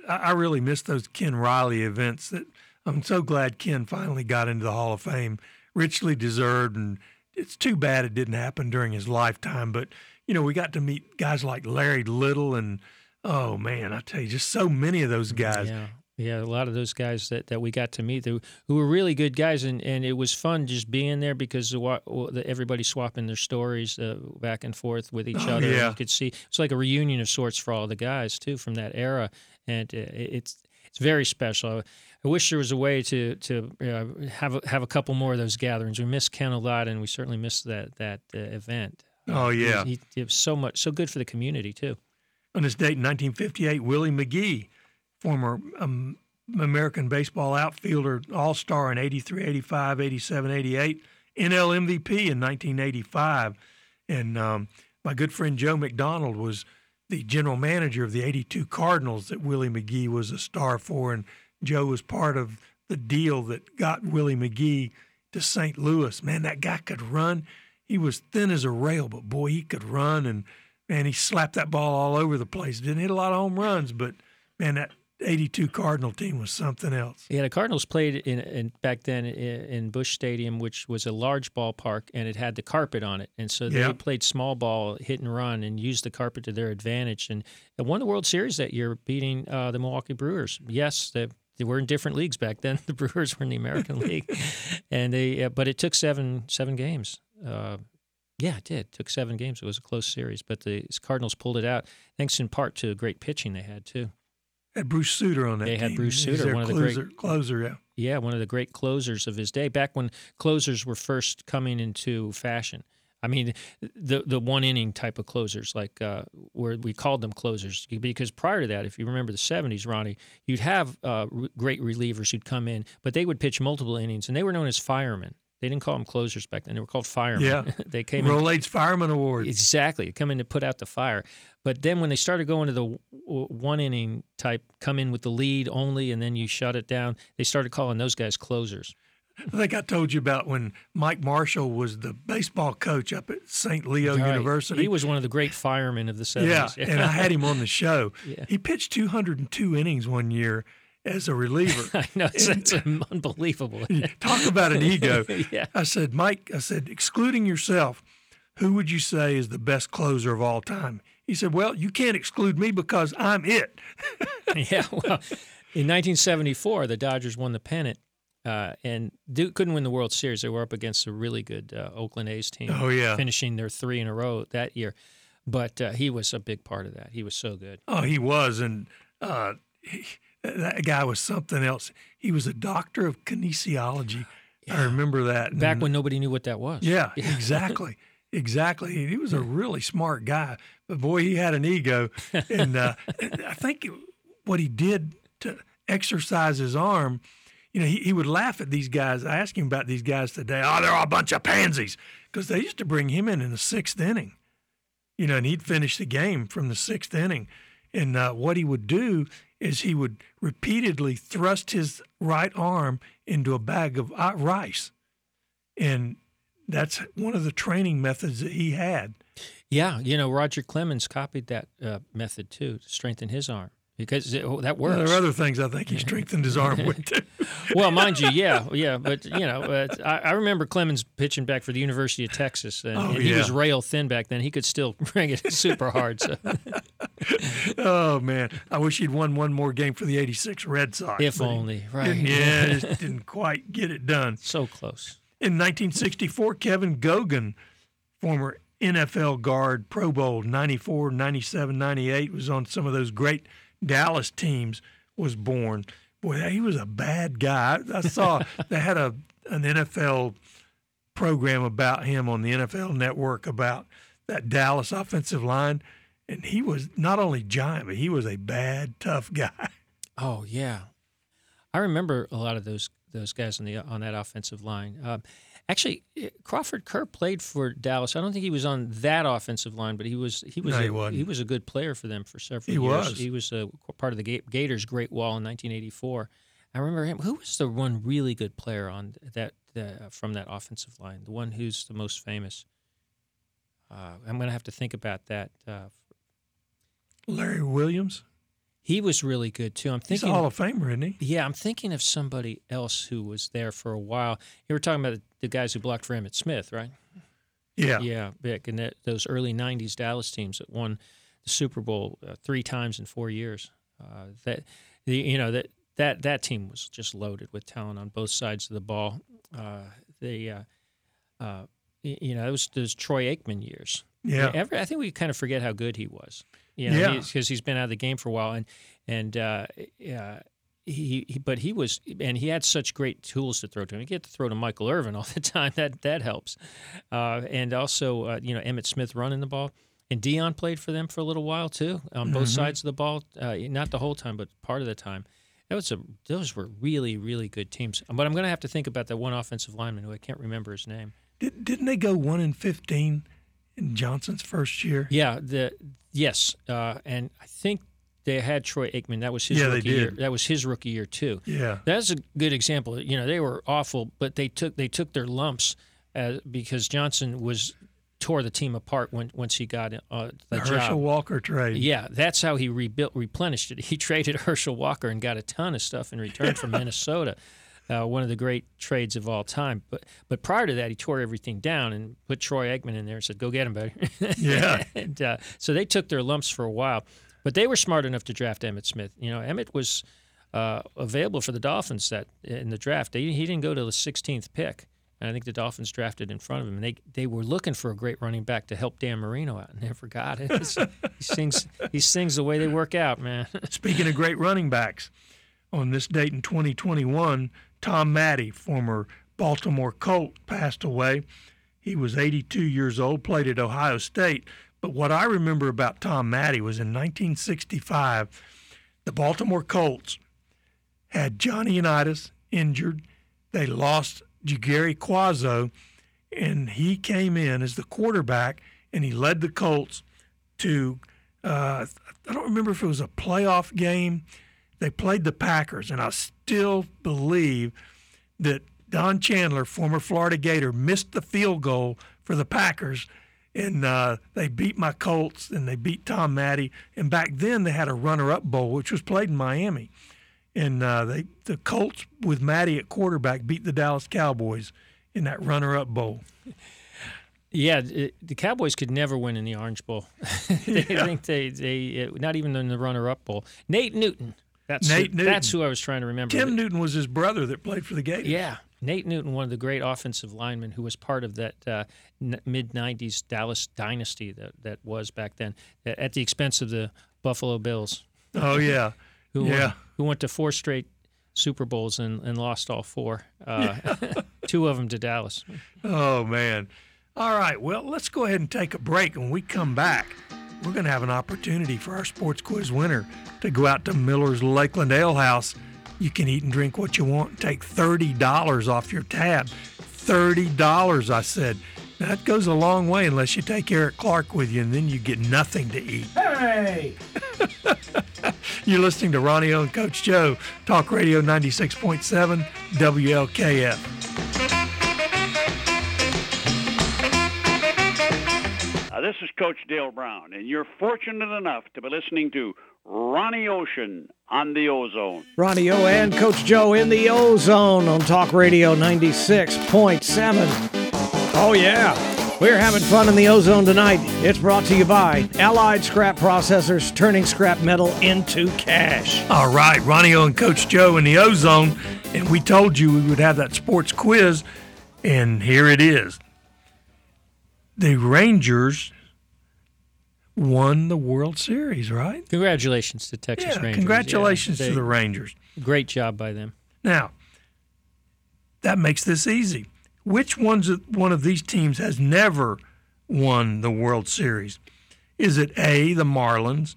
Speaker 2: I I really miss those Ken Riley events. That I'm so glad Ken finally got into the Hall of Fame. Richly deserved, and it's too bad it didn't happen during his lifetime. But you know, we got to meet guys like Larry Little, and oh man, I tell you, just so many of those guys.
Speaker 3: Yeah. Yeah, a lot of those guys that, that we got to meet who, who were really good guys, and, and it was fun just being there because the, everybody swapping their stories uh, back and forth with each
Speaker 2: Oh,
Speaker 3: other.
Speaker 2: yeah.
Speaker 3: You could see it's like a reunion of sorts for all the guys too from that era, and uh, it's it's very special. I wish there was a way to to uh, have a, have a couple more of those gatherings. We miss Ken a lot, and we certainly miss that that uh, event.
Speaker 2: Oh yeah.
Speaker 3: he, he was so much so good for the community too.
Speaker 2: On this date in 1958, Willie McGee, former um, American baseball outfielder, All Star in 83, 85, 87, 88, NL MVP in 1985. And um, my good friend Joe McDonald was the general manager of the 82 Cardinals that Willie McGee was a star for. And Joe was part of the deal that got Willie McGee to St. Louis. Man, that guy could run. He was thin as a rail, but boy, he could run. And man, he slapped that ball all over the place. Didn't hit a lot of home runs, but man, that 82 Cardinal team was something else.
Speaker 3: Yeah, the Cardinals played in, in back then in, in Busch Stadium, which was a large ballpark, and it had the carpet on it, and so they
Speaker 2: Yeah.
Speaker 3: played small ball, hit and run, and used the carpet to their advantage, and they won the World Series that year, beating uh, the Milwaukee Brewers. Yes, they, they were in different leagues back then. *laughs* The Brewers were in the American *laughs* League, and they uh, but it took seven seven games. Uh, yeah, it did. It took seven games. It was a close series, but the Cardinals pulled it out thanks in part to great pitching they had too.
Speaker 2: Had Bruce Sutter on that
Speaker 3: They had. Bruce
Speaker 2: He was
Speaker 3: Sutter,
Speaker 2: their
Speaker 3: one of the great-
Speaker 2: closer, yeah.
Speaker 3: Yeah, one of the great closers of his day. Back when closers were first coming into fashion. I mean, the the one inning type of closers, like uh, where we called them closers, because prior to that, if you remember the '70s, Ronnie, you'd have uh, re- great relievers who'd come in, but they would pitch multiple innings, and they were known as firemen. They didn't call them closers back then; they were called firemen.
Speaker 2: Yeah. *laughs*
Speaker 3: they came in
Speaker 2: Rolaids Fireman Award.
Speaker 3: Exactly, come in to put out the fire. But then when they started going to the w- one inning type, come in with the lead only, and then you shut it down. They started calling those guys closers.
Speaker 2: I think I told you about when Mike Marshall was the baseball coach up at St. Leo
Speaker 3: Right.
Speaker 2: University.
Speaker 3: He was one of the great firemen of the
Speaker 2: 70s.
Speaker 3: yeah,
Speaker 2: and I had him on the show. *laughs*
Speaker 3: Yeah.
Speaker 2: He pitched 202 innings one year as a reliever. *laughs*
Speaker 3: I know it's *laughs* unbelievable.
Speaker 2: Talk about an ego.
Speaker 3: Yeah.
Speaker 2: I said, Mike, I said, excluding yourself, who would you say is the best closer of all time? He said, Well, you can't exclude me because I'm it.
Speaker 3: yeah. Well, in 1974, the Dodgers won the pennant. Uh, and Duke couldn't win the World Series. They were up against a really good uh, Oakland A's team,
Speaker 2: Oh, yeah.
Speaker 3: finishing their three in a row that year. But uh, he was a big part of that. He was so good.
Speaker 2: Oh, he was. And uh, he, that guy was something else. He was a doctor of kinesiology. I remember that.
Speaker 3: Back
Speaker 2: And-
Speaker 3: when nobody knew what that was.
Speaker 2: Yeah, *laughs* exactly. Exactly. He was a *laughs* really smart guy, but boy, he had an ego. And uh, *laughs* I think what he did to exercise his arm, you know, he, he would laugh at these guys. I asked him about these guys today. Oh, they're all a bunch of pansies because they used to bring him in in the sixth inning, you know, and he'd finish the game from the sixth inning. And uh, what he would do is he would repeatedly thrust his right arm into a bag of uh, rice and that's one of the training methods that he had.
Speaker 3: Yeah, you know, Roger Clemens copied that uh, method too to strengthen his arm because it, that works.
Speaker 2: Well, there are other things I think he *laughs* strengthened his arm with too. *laughs*
Speaker 3: well, mind you, yeah, yeah, but you know, uh, I, I, remember Clemens pitching back for the University of Texas, and,
Speaker 2: oh,
Speaker 3: and he was rail thin back then. He could still *laughs* bring it super hard. So.
Speaker 2: oh man, I wish he'd won one more game for the '86 Red Sox.
Speaker 3: If only, right?
Speaker 2: Yeah, just didn't quite get it done.
Speaker 3: So close.
Speaker 2: In 1964, Kevin Gogan, former NFL guard, Pro Bowl 94, 97, 98, was on some of those great Dallas teams, was born. Boy, he was a bad guy. I saw *laughs* they had a an NFL program about him on the NFL network about that Dallas offensive line. And he was not only giant, but he was a bad, tough guy.
Speaker 3: Oh yeah, I remember a lot of those those guys on the on that offensive line. Uh, Actually, eh, Crawford Ker played for Dallas. I don't think he was on that offensive line, but he was he was
Speaker 2: no,
Speaker 3: a, he, he, was a good player for them for several
Speaker 2: he
Speaker 3: years.
Speaker 2: Was.
Speaker 3: He was a part of the Gators' Great Wall in 1984. I remember him. Who was the one really good player on that uh, from that offensive line? The one who's the most famous. Uh, I'm going to have to think about that. Uh,
Speaker 2: Larry Williams.
Speaker 3: He was really good too. I'm thinking
Speaker 2: He's a Hall of Famer, isn't he?
Speaker 3: Yeah, I'm thinking of somebody else who was there for a while. You were talking about the guys who blocked for Emmitt Smith, right?
Speaker 2: Yeah,
Speaker 3: yeah, back and that, those early '90s Dallas teams that won the Super Bowl uh, three times in four years. Uh, that the, you know that that that team was just loaded with talent on both sides of the ball. Uh, they, uh, uh, you know, it was those Troy Aikman years.
Speaker 2: Yeah,
Speaker 3: Every, I think we kind of forget how good he was. You know,
Speaker 2: yeah,
Speaker 3: because he's been out of the game for a while, and and uh, uh, he, he, but he was, and he had such great tools to throw to him. You get to throw to Michael Irvin all *laughs* the time. That that helps, uh, and also uh, you know Emmitt Smith running the ball. And Deion played for them for a little while too, on both mm-hmm. sides of the ball. Uh, not the whole time, but part of the time. That was a, those were really, really good teams. But I'm going to have to think about that one offensive lineman who I can't remember his name.
Speaker 2: Did, didn't they go one in fifteen Johnson's first year?
Speaker 3: Yeah, the yes, uh, and I think they had Troy Aikman. That was his
Speaker 2: yeah,
Speaker 3: rookie year. That was his rookie year too.
Speaker 2: Yeah,
Speaker 3: that's a good example. You know, they were awful, but they took they took their lumps uh, because Johnson was tore the team apart when once he got uh, the,
Speaker 2: the Herschel
Speaker 3: job.
Speaker 2: Walker trade.
Speaker 3: Yeah, that's how he rebuilt replenished it. He *laughs* traded Herschel Walker and got a ton of stuff in return from *laughs* Minnesota. Uh, one of the great trades of all time. But but prior to that, he tore everything down and put Troy Aikman in there and said, "Go get him, buddy." *laughs*
Speaker 2: Yeah.
Speaker 3: and uh, so they took their lumps for a while, but they were smart enough to draft Emmitt Smith. You know, Emmitt was uh, available for the Dolphins that in the draft. They, he didn't go to the 16th pick. And I think the Dolphins drafted in front of him, and they they were looking for a great running back to help Dan Marino out, and they forgot it. he sings he sings the way they work out, man.
Speaker 2: Speaking of great running backs, on this date in 2021, Tom Matte, former Baltimore Colt, passed away. He was 82 years old, played at Ohio State. But what I remember about Tom Matte was in 1965, the Baltimore Colts had Johnny Unitas injured. They lost Gary Cuozzo, and he came in as the quarterback, and he led the Colts to uh, I don't remember if it was a playoff game. They played the Packers, and I still believe that Don Chandler, former Florida Gator, missed the field goal for the Packers, and uh, they beat my Colts, and they beat Tom Matte. And back then, they had a runner-up bowl, which was played in Miami and uh, they the Colts with Matte at quarterback beat the Dallas Cowboys in that runner-up bowl.
Speaker 3: Yeah, it, the Cowboys could never win in the Orange Bowl. *laughs* they, yeah. Think they they not even in the runner-up bowl. Nate Newton. That's
Speaker 2: Nate
Speaker 3: who,
Speaker 2: Newton.
Speaker 3: That's who I was trying to remember.
Speaker 2: Tim Newton was his brother that played for the Gators.
Speaker 3: Yeah, Nate Newton, one of the great offensive linemen who was part of that uh, n- mid '90s Dallas dynasty that that was back then, at the expense of the Buffalo Bills.
Speaker 2: Oh yeah. *laughs*
Speaker 3: who
Speaker 2: yeah.
Speaker 3: went, who went to four straight Super Bowls and, and lost all four. Uh, *laughs* two of them to Dallas.
Speaker 2: Oh man! All right, well let's go ahead and take a break. When we come back, we're going to have an opportunity for our sports quiz winner to go out to Miller's Lakeland Ale House. You can eat and drink what you want and take thirty dollars off your tab. Thirty dollars, I said. That goes a long way unless you take Eric Clark with you, and then you get nothing to eat.
Speaker 1: Hey! *laughs*
Speaker 2: You're listening to Ronnie O and Coach Joe, Talk Radio 96.7 WLKF.
Speaker 6: Coach Dale Brown, and you're fortunate enough to be listening to Ronnie Ocean on the O-Zone.
Speaker 1: Ronnie O and Coach Joe in the O-Zone on Talk Radio 96.7. Oh, yeah. We're having fun in the O-Zone tonight. It's brought to you by Allied Scrap Processors, turning scrap metal into cash.
Speaker 2: All right, Ronnie O and Coach Joe in the O-Zone, and we told you we would have that sports quiz, and here it is. The Rangers won the World Series, right?
Speaker 3: Congratulations to Texas
Speaker 2: yeah,
Speaker 3: Rangers.
Speaker 2: congratulations
Speaker 3: Yeah,
Speaker 2: to the Rangers.
Speaker 3: Great job by them.
Speaker 2: Now, that makes this easy. Which ones one of these teams has never won the World Series? Is it A, the Marlins,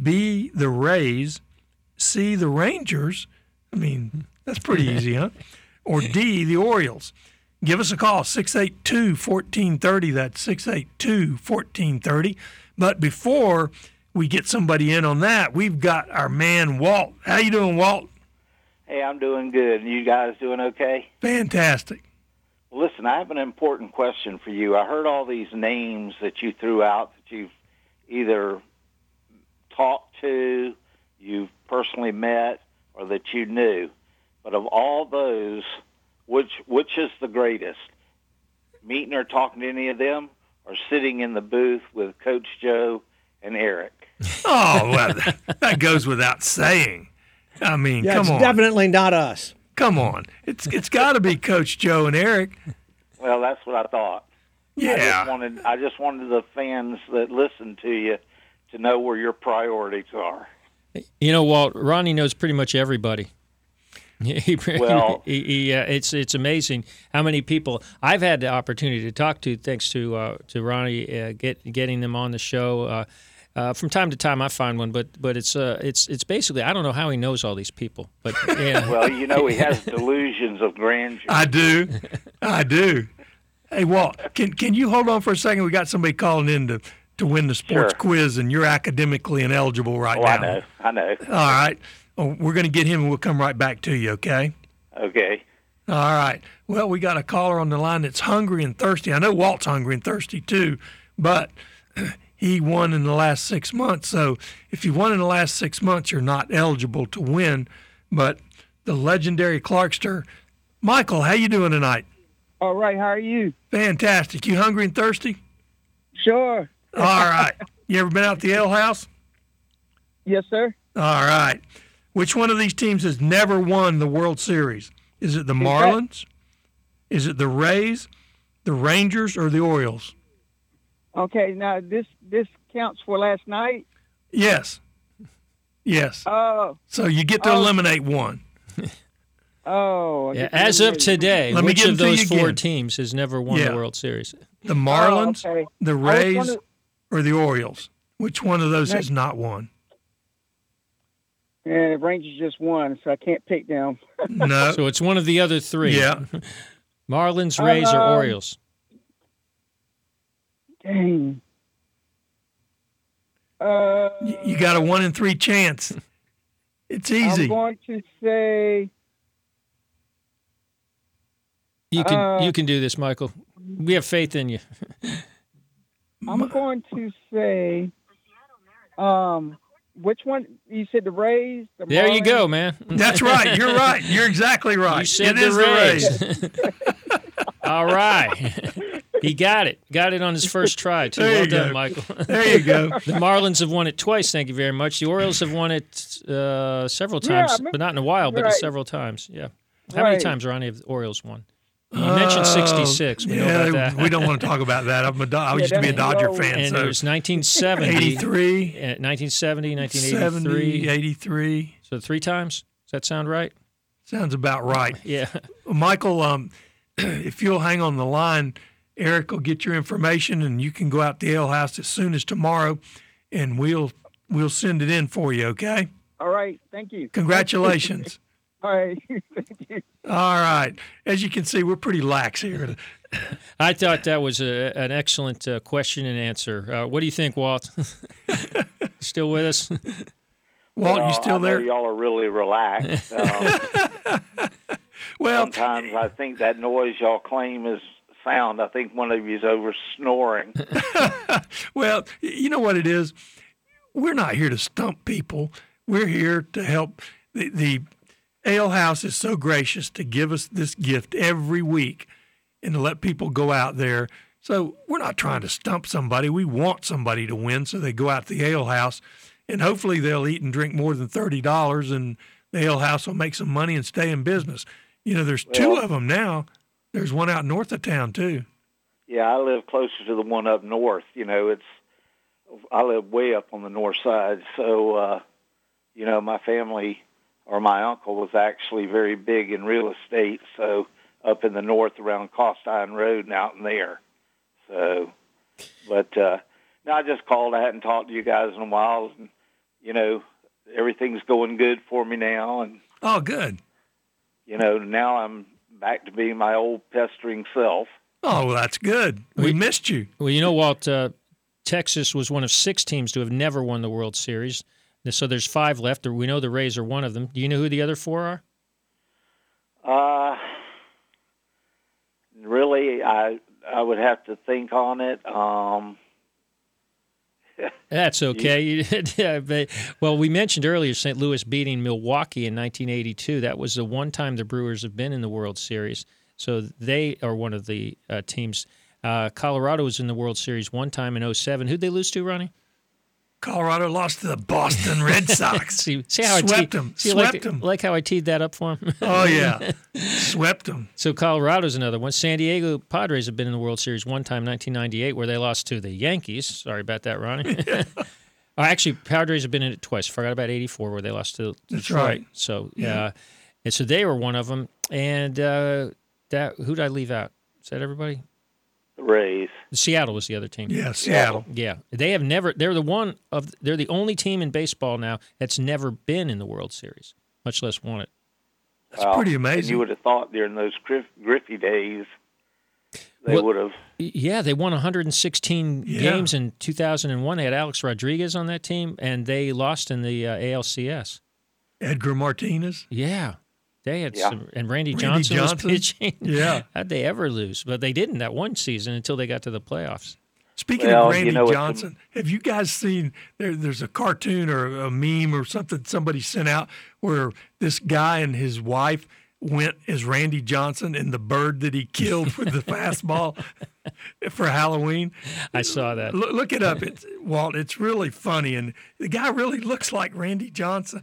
Speaker 2: B, the Rays, C, the Rangers? I mean, that's pretty *laughs* easy, huh? Or D, the Orioles? Give us a call, 682 1430. That's 682 1430. But before we get somebody in on that, we've got our man, Walt. How you doing, Walt?
Speaker 7: Hey, I'm doing good. You guys doing okay?
Speaker 2: Fantastic.
Speaker 7: Listen, I have an important question for you. I heard all these names that you threw out that you've either talked to, you've personally met, or that you knew. But of all those, which which is the greatest? Meeting or talking to any of them, or sitting in the booth with Coach Joe and Eric? *laughs*
Speaker 2: Oh, well, that, that goes without saying. I mean,
Speaker 1: Yeah,
Speaker 2: come
Speaker 1: it's
Speaker 2: on.
Speaker 1: definitely not us.
Speaker 2: come on. It's it's got to be Coach Joe and Eric.
Speaker 7: Well, that's what I thought. I
Speaker 2: Yeah.
Speaker 7: just wanted I just wanted the fans that listen to you to know where your priorities are.
Speaker 3: You know, Walt, Ronnie knows pretty much everybody. *laughs* He,
Speaker 7: Well-
Speaker 3: he, he, uh, it's it's amazing how many people I've had the opportunity to talk to, thanks to uh, to Ronnie uh, get getting them on the show. Uh, uh, from time to time, I find one, but but it's uh, it's it's basically I don't know how he knows all these people, but *laughs* yeah,
Speaker 7: Well, you know he has *laughs* delusions of grandeur.
Speaker 2: I do. I do. Hey, Walt, can can you hold on for a second? We got somebody calling in to, to win the sports
Speaker 7: Sure.
Speaker 2: quiz, and you're academically ineligible right
Speaker 7: oh,
Speaker 2: now.
Speaker 7: I know. I know.
Speaker 2: All right. Oh, we're going to get him, and we'll come right back to you, okay?
Speaker 7: Okay.
Speaker 2: All right. Well, we got a caller on the line that's hungry and thirsty. I know Walt's hungry and thirsty too, but *clears throat* he won in the last six months. So if you won in the last six months, you're not eligible to win. But the legendary Clarkster, Michael, how you doing tonight?
Speaker 8: All right, how are you?
Speaker 2: Fantastic. You hungry and thirsty?
Speaker 8: Sure. *laughs*
Speaker 2: All right. You ever been out to the ale house?
Speaker 8: Yes, sir.
Speaker 2: All right. Which one of these teams has never won the World Series? Is it the Marlins? Is it the Rays, the Rangers, or the Orioles?
Speaker 8: Okay, now this this counts for last night.
Speaker 2: Yes. Yes.
Speaker 8: Oh,
Speaker 2: So you get to
Speaker 8: Oh.
Speaker 2: eliminate one. *laughs*
Speaker 8: oh.
Speaker 3: Yeah, as of today,
Speaker 2: Let
Speaker 3: which
Speaker 2: give
Speaker 3: of
Speaker 2: it to you
Speaker 3: those four
Speaker 2: again.
Speaker 3: teams has never won
Speaker 2: Yeah.
Speaker 3: the World Series?
Speaker 2: The Marlins,
Speaker 8: Oh, okay.
Speaker 2: the
Speaker 8: I was
Speaker 2: Rays,
Speaker 8: wondering-
Speaker 2: or the Orioles? Which one of those
Speaker 8: Next-
Speaker 2: has not won?
Speaker 8: Yeah, the Rangers just won, so I can't pick them. *laughs*
Speaker 2: No.
Speaker 3: So it's one of the other three.
Speaker 2: yeah. *laughs*
Speaker 3: Marlins, Rays, or
Speaker 8: Um,
Speaker 3: Orioles.
Speaker 8: Dang. Uh,
Speaker 2: You- You got a one in three chance. *laughs* It's easy.
Speaker 8: I'm going to say
Speaker 3: You can
Speaker 8: uh,
Speaker 3: you can do this, Michael. We have faith in you.
Speaker 8: I'm going to say um which one you said the Rays? The
Speaker 3: There you go, man. *laughs*
Speaker 2: That's right. You're right. You're exactly right.
Speaker 3: You said
Speaker 2: It
Speaker 3: the
Speaker 2: is
Speaker 3: Rays. *laughs* All right. he got it. Got it on his first try, too.
Speaker 2: There
Speaker 3: well done,
Speaker 2: go.
Speaker 3: Michael. *laughs*
Speaker 2: There you go.
Speaker 3: The Marlins have won it twice. Thank you very much. The Orioles have won it uh, several
Speaker 8: Yeah,
Speaker 3: times,
Speaker 8: I remember-
Speaker 3: but not in a while, but
Speaker 8: right.
Speaker 3: several times. Yeah. How many
Speaker 8: Right.
Speaker 3: times, Ronnie, have the Orioles won? You mentioned
Speaker 2: Oh,
Speaker 3: 66. We know
Speaker 2: yeah,
Speaker 3: about that.
Speaker 2: we don't want to talk about that. I'm a, Do- I
Speaker 8: Yeah,
Speaker 2: used to be a Dodger
Speaker 8: low.
Speaker 2: fan.
Speaker 3: And
Speaker 2: so
Speaker 3: it was 1970,
Speaker 2: 83,
Speaker 3: uh, 1970,
Speaker 2: 70,
Speaker 3: 1983.
Speaker 2: 83.
Speaker 3: So three times? Does that sound right?
Speaker 2: Sounds about right. *laughs*
Speaker 3: Yeah.
Speaker 2: Michael, um, *clears throat* if you'll hang on the line, Eric will get your information, and you can go out to the ale house as soon as tomorrow, and we'll we'll send it in for you. Okay?
Speaker 8: All right, thank you.
Speaker 2: Congratulations. *laughs*
Speaker 8: All right, *laughs* thank you.
Speaker 2: All right. As you can see, we're pretty lax here. *laughs*
Speaker 3: I thought that was a, an excellent uh, question and answer. Uh, what do you think, Walt? *laughs* Still with us?
Speaker 2: Walt,
Speaker 7: Well,
Speaker 2: you still
Speaker 7: I know
Speaker 2: there?
Speaker 7: y'all are really relaxed. Um, *laughs*
Speaker 2: Well,
Speaker 7: sometimes I think that noise y'all claim is sound. I think one of you is over snoring.
Speaker 2: well, you know what it is? We're not here to stump people. We're here to help. The, the Ale House is so gracious to give us this gift every week and to let people go out there. So we're not trying to stump somebody. We want somebody to win so they go out to the Ale House and hopefully they'll eat and drink more than $30 and the Ale House will make some money and stay in business. You know, there's two of them now. There's one out north of town too.
Speaker 7: Yeah, I live closer to the one up north. You know, it's I live way up on the north side, so uh, you know, my family or my uncle was actually very big in real estate, so up in the north around Costine Road and out in there. So, but uh, now I just called. I hadn't talked to you guys in a while, and you know, everything's going good for me now, and
Speaker 2: oh, good
Speaker 7: you know, now I'm back to being my old pestering self.
Speaker 2: Oh, well, that's good. We, we missed you.
Speaker 3: Well, you know, Walt, uh, Texas was one of six teams to have never won the World Series. So there's five left. Or we know the Rays are one of them. Do you know who the other four are?
Speaker 7: Uh, really, I I would have to think on it. Um, *laughs*
Speaker 3: That's okay. *laughs* yeah, but, well, we mentioned earlier St. Louis beating Milwaukee in 1982. That was the one time the Brewers have been in the World Series. So they are one of the uh, teams. Uh, Colorado was in the World Series one time in 07. Who'd they lose to, Ronnie?
Speaker 2: Colorado lost to the Boston Red *laughs* Sox.
Speaker 3: see, see, how
Speaker 2: swept
Speaker 3: I te-
Speaker 2: them.
Speaker 3: See,
Speaker 2: swept
Speaker 3: like,
Speaker 2: them.
Speaker 3: Like how I teed that up for him.
Speaker 2: oh yeah, *laughs* swept them.
Speaker 3: So Colorado's another one. San Diego Padres have been in the World Series one time, 1998, where they lost to the Yankees. Sorry about that, Ronnie. *laughs* Yeah. oh, actually, Padres have been in it twice. Forgot about '84 where they lost to
Speaker 2: That's
Speaker 3: Detroit.
Speaker 2: right.
Speaker 3: So yeah, uh, and so they were one of them. And uh, that who did I leave out? Is that everybody?
Speaker 7: The Rays.
Speaker 3: Seattle was the other team.
Speaker 2: Yeah, Seattle.
Speaker 3: Yeah, they have never. They're the one of. They're the only team in baseball now that's never been in the World Series, much less won it.
Speaker 2: That's
Speaker 7: well,
Speaker 2: pretty amazing.
Speaker 7: You would have thought during those Griff, Griffey days they
Speaker 3: well,
Speaker 7: would have.
Speaker 3: Yeah, they won 116
Speaker 2: Yeah.
Speaker 3: games in 2001. They had Alex Rodriguez on that team, and they lost in the uh, ALCS.
Speaker 2: Edgar Martinez.
Speaker 3: Yeah. They had
Speaker 7: Yeah.
Speaker 3: some, and Randy,
Speaker 2: Randy
Speaker 3: Johnson,
Speaker 2: Johnson?
Speaker 3: was *laughs* pitching.
Speaker 2: Yeah.
Speaker 3: How'd they ever lose? But they didn't that one season until they got to the playoffs.
Speaker 2: Speaking
Speaker 7: Well,
Speaker 2: of
Speaker 7: you
Speaker 2: Randy
Speaker 7: know, it's a-
Speaker 2: Johnson, have you guys seen there, there's a cartoon or a meme or something somebody sent out where this guy and his wife went as Randy Johnson and the bird that he killed with the *laughs* fastball for Halloween?
Speaker 3: I saw that.
Speaker 2: Look, look it up, it's, Walt. It's really funny, and the guy really looks like Randy Johnson.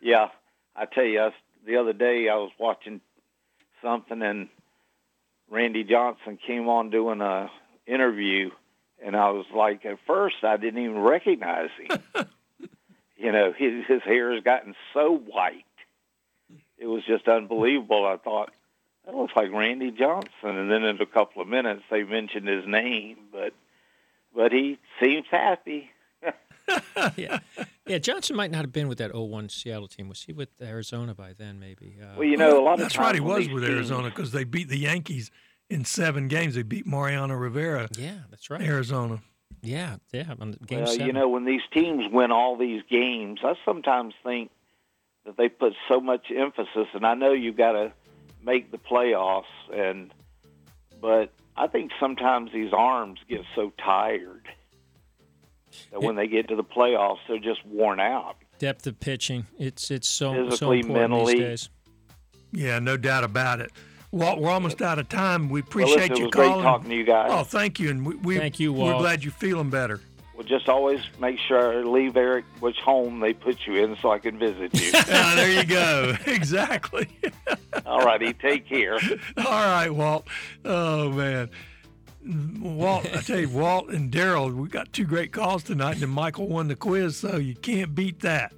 Speaker 7: Yeah, I tell you, I, the other day I was watching something and Randy Johnson came on doing a interview, and I was like, at first I didn't even recognize him. *laughs* you know, his his hair has gotten so white, it was just unbelievable. I thought that looks like Randy Johnson, and then in a couple of minutes they mentioned his name, but but he seems happy. *laughs*
Speaker 3: yeah. Yeah, Johnson might not have been with that 01 Seattle team. Was he with Arizona by then, maybe? Uh,
Speaker 7: Well, you know, a lot of
Speaker 2: That's right. He was with
Speaker 7: teams-
Speaker 2: Arizona because they beat the Yankees in seven games. They beat Mariano Rivera,
Speaker 3: yeah, that's right.
Speaker 2: Arizona.
Speaker 3: Yeah, yeah. On game
Speaker 7: Well,
Speaker 3: seven.
Speaker 7: you know, when these teams win all these games, I sometimes think that they put so much emphasis, and I know you've got to make the playoffs, and but I think sometimes these arms get so tired that when they get to the playoffs, they're just worn out.
Speaker 3: depth of pitching. It's it's so so
Speaker 7: Physically,
Speaker 3: important
Speaker 7: mentally.
Speaker 3: these days.
Speaker 2: Yeah, no doubt about it. Walt, we're almost out of time. We
Speaker 7: Well,
Speaker 2: appreciate
Speaker 7: listen, it
Speaker 2: you
Speaker 7: was great
Speaker 2: calling.
Speaker 7: talking to you guys.
Speaker 2: Oh, thank you, and we, we
Speaker 3: Thank you,
Speaker 2: We're glad you're feeling better.
Speaker 7: Well, just always make sure I leave Eric which home they put you in so I can visit you. *laughs*
Speaker 2: Ah, there you go. *laughs* exactly.
Speaker 7: all righty, take care.
Speaker 2: All right, Walt. Oh man, Walt. I tell you, Walt and Daryl, we got two great calls tonight, and Michael won the quiz, so you can't beat that.